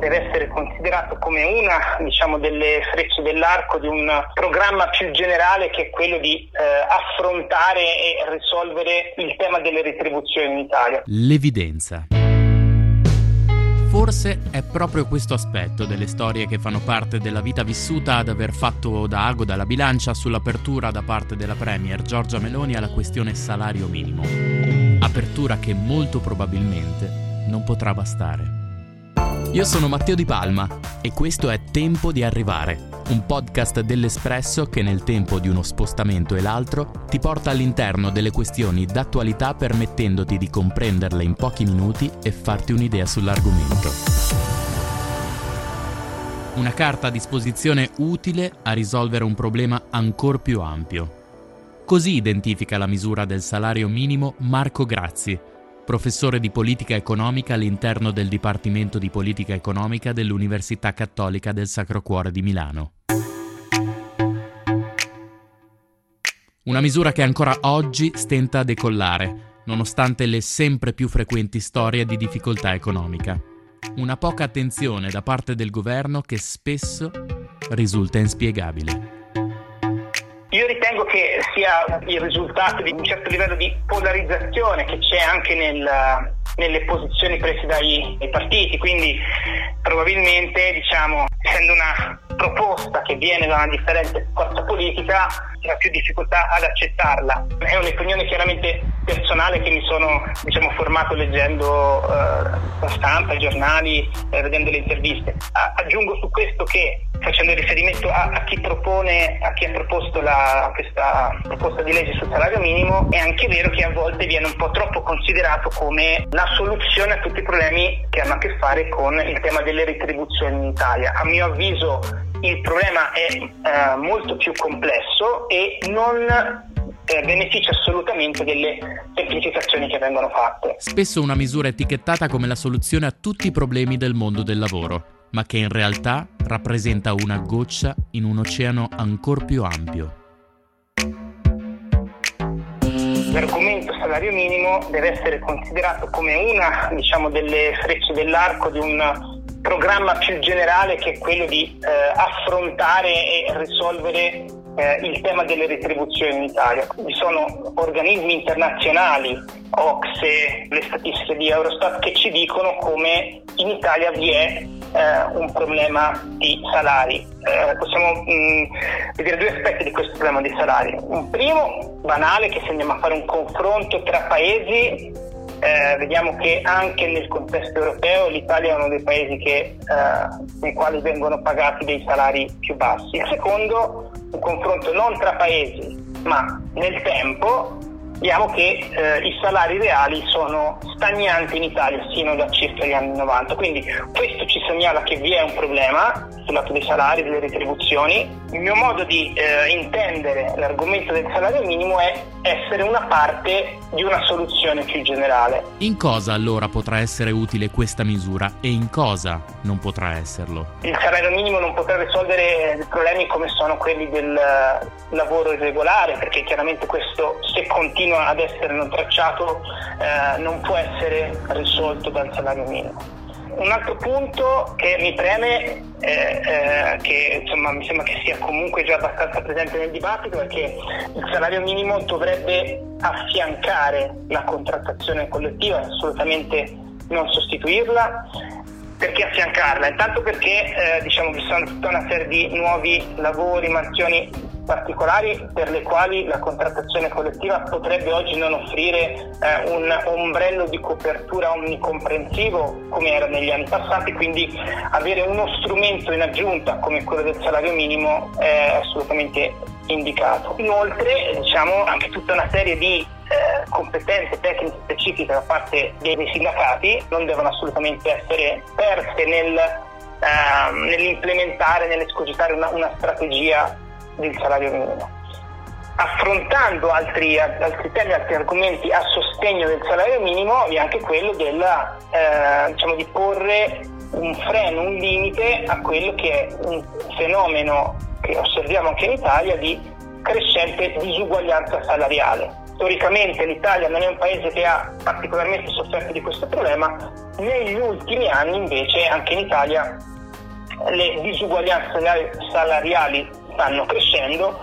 Deve essere considerato come una diciamo, delle frecce dell'arco di un programma più generale che è quello di eh, affrontare e risolvere il tema delle retribuzioni in Italia. L'evidenza. Forse è proprio questo aspetto delle storie che fanno parte della vita vissuta ad aver fatto da ago dalla bilancia sull'apertura da parte della Premier Giorgia Meloni alla questione salario minimo. Apertura che molto probabilmente non potrà bastare. Io sono Matteo Di Palma e questo è Tempo di arrivare, un podcast dell'Espresso che nel tempo di uno spostamento e l'altro ti porta all'interno delle questioni d'attualità permettendoti di comprenderle in pochi minuti e farti un'idea sull'argomento. Una carta a disposizione utile a risolvere un problema ancora più ampio. Così identifica la misura del salario minimo Marco Grazzi, professore di politica economica all'interno del Dipartimento di Politica Economica dell'Università Cattolica del Sacro Cuore di Milano. Una misura che ancora oggi stenta a decollare, nonostante le sempre più frequenti storie di difficoltà economica. Una poca attenzione da parte del governo che spesso risulta inspiegabile. Io ritengo che sia il risultato di un certo livello di polarizzazione che c'è anche nel, nelle posizioni prese dai, dai, partiti, quindi probabilmente diciamo, essendo una proposta che viene da una differente forza politica si ha più difficoltà ad accettarla. È un'opinione chiaramente personale che mi sono diciamo, formato leggendo eh, la stampa, i giornali, eh, vedendo le interviste. A- aggiungo su questo che facendo riferimento a, a, chi propone, a chi ha proposto la, questa proposta di legge sul salario minimo, è anche vero che a volte viene un po' troppo considerato come la soluzione a tutti i problemi che hanno a che fare con il tema delle retribuzioni in Italia. A mio avviso il problema è eh, molto più complesso e non eh, beneficia assolutamente delle semplificazioni che vengono fatte. Spesso una misura etichettata come la soluzione a tutti i problemi del mondo del lavoro ma che in realtà rappresenta una goccia in un oceano ancora più ampio. L'argomento salario minimo deve essere considerato come una diciamo, delle frecce dell'arco di un programma più generale che è quello di eh, affrontare e risolvere eh, il tema delle retribuzioni in Italia. Vi sono organismi internazionali, OXE, le statistiche di Eurostat che ci dicono come in Italia vi è eh, un problema di salari. Eh, possiamo mh, mm, vedere due aspetti di questo problema di salari. Un primo, banale, che se andiamo a fare un confronto tra paesi, eh, vediamo che anche nel contesto europeo l'Italia è uno dei paesi che, eh, nei quali vengono pagati dei salari più bassi. Il secondo, un confronto non tra paesi, ma nel tempo, vediamo che eh, i salari reali sono stagnanti in Italia sino da circa gli anni 90. Quindi questo ci segnala che vi è un problema sul lato dei salari, delle retribuzioni. Il mio modo di eh, intendere l'argomento del salario minimo è essere una parte di una soluzione più generale. In cosa allora potrà essere utile questa misura e in cosa non potrà esserlo? Il salario minimo non potrà risolvere problemi come sono quelli del lavoro irregolare, perché chiaramente questo se continua ad essere non tracciato eh, non può essere risolto dal salario minimo Un altro punto che mi preme, eh, eh, che insomma, mi sembra che sia comunque già abbastanza presente nel dibattito, è che il salario minimo dovrebbe affiancare la contrattazione collettiva, assolutamente non sostituirla. Perché affiancarla? Intanto perché eh, diciamo ci sono tutta una serie di nuovi lavori, mansioni particolari per le quali la contrattazione collettiva potrebbe oggi non offrire eh, un ombrello di copertura omnicomprensivo come era negli anni passati, quindi avere uno strumento in aggiunta come quello del salario minimo è assolutamente indicato. Inoltre diciamo anche tutta una serie di eh, competenze tecniche specifiche da parte dei sindacati non devono assolutamente essere perse nel, eh, nell'implementare, nell'escogitare una, una strategia del salario minimo. Affrontando altri, altri temi, altri argomenti a sostegno del salario minimo, vi è anche quello della, eh, diciamo, di porre un freno, un limite a quello che è un fenomeno che osserviamo anche in Italia di crescente disuguaglianza salariale. Storicamente l'Italia non è un paese che ha particolarmente sofferto di questo problema, negli ultimi anni invece anche in Italia le disuguaglianze salariali stanno crescendo,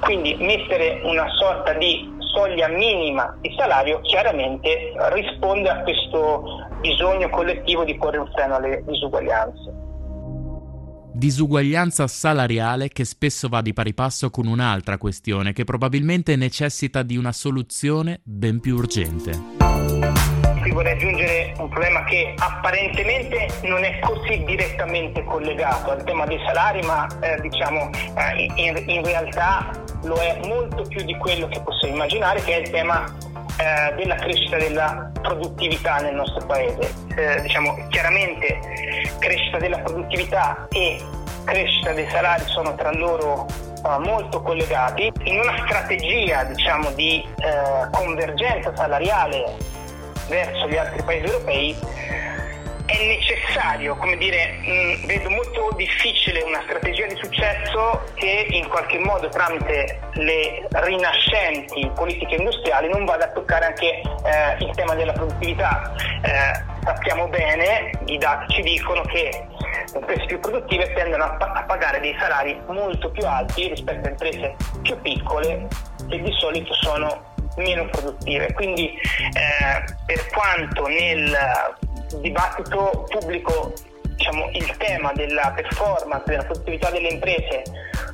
quindi mettere una sorta di soglia minima di salario chiaramente risponde a questo bisogno collettivo di porre un freno alle disuguaglianze. Disuguaglianza salariale che spesso va di pari passo con un'altra questione che probabilmente necessita di una soluzione ben più urgente vorrei aggiungere un problema che apparentemente non è così direttamente collegato al tema dei salari, ma eh, diciamo eh, in, in, realtà lo è molto più di quello che possiamo immaginare, che è il tema eh, della crescita della produttività nel nostro paese. Eh, diciamo chiaramente crescita della produttività e crescita dei salari sono tra loro uh, molto collegati. In una strategia diciamo, di uh, convergenza salariale verso gli altri paesi europei è necessario, come dire, mh, mm, vedo molto difficile una strategia di successo che in qualche modo tramite le rinascenti politiche industriali non vada a toccare anche eh, il tema della produttività. Eh, sappiamo bene, i dati ci dicono che le imprese più produttive tendono a, a pagare dei salari molto più alti rispetto a imprese più piccole che di solito sono meno produttive. Quindi eh, per quanto nel dibattito pubblico diciamo, il tema della performance, della produttività delle imprese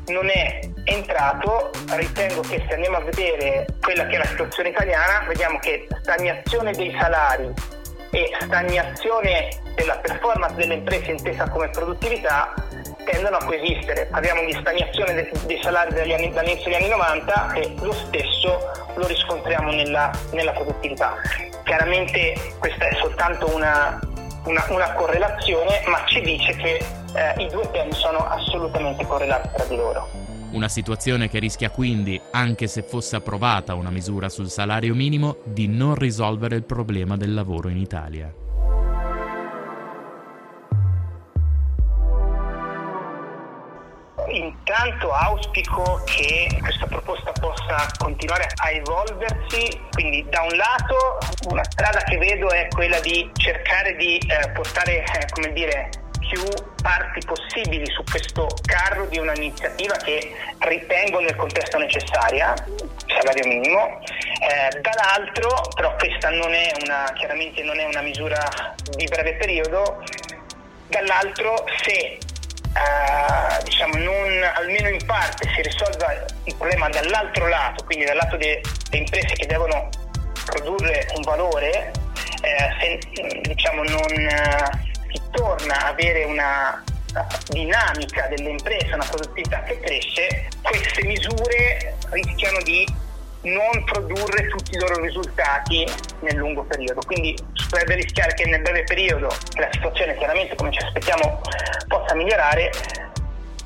non è entrato, ritengo che se andiamo a vedere quella che è la situazione italiana, vediamo che stagnazione dei salari e stagnazione della performance delle imprese intesa come produttività tendono a coesistere. Abbiamo di stagnazione dei, salari dall'inizio degli anni 90 e lo stesso lo riscontriamo nella, nella produttività. Chiaramente questa è soltanto una, una, una correlazione, ma ci dice che eh, i due temi sono assolutamente correlati tra di loro. Una situazione che rischia quindi, anche se fosse approvata una misura sul salario minimo, di non risolvere il problema del lavoro in Italia. Intanto auspico che questa proposta possa continuare a evolversi, quindi da un lato una strada che vedo è quella di cercare di eh, portare, eh, come dire, più parti possibili su questo carro di un'iniziativa che ritengo nel contesto necessaria, salario minimo. Eh, dall'altro, però questa non è una, chiaramente non è una misura di breve periodo, dall'altro se eh, diciamo non, risolva il problema dall'altro lato, quindi dal lato delle imprese che devono produrre un valore, eh, se diciamo, non eh, si torna ad avere una dinamica delle imprese, una produttività che cresce, queste misure rischiano di non produrre tutti i loro risultati nel lungo periodo. Quindi si potrebbe rischiare che nel breve periodo la situazione chiaramente come ci aspettiamo possa migliorare,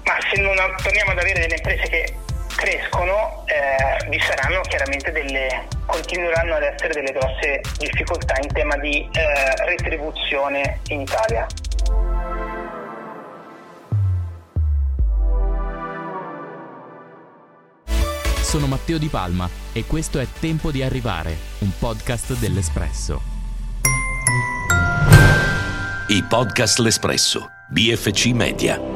ma se non torniamo ad avere delle imprese che crescono eh, vi saranno chiaramente delle continueranno ad essere delle grosse difficoltà in tema di eh, retribuzione in Italia. Sono Matteo Di Palma e questo è Tempo di arrivare, un podcast dell'Espresso. I podcast L'Espresso, BFC Media.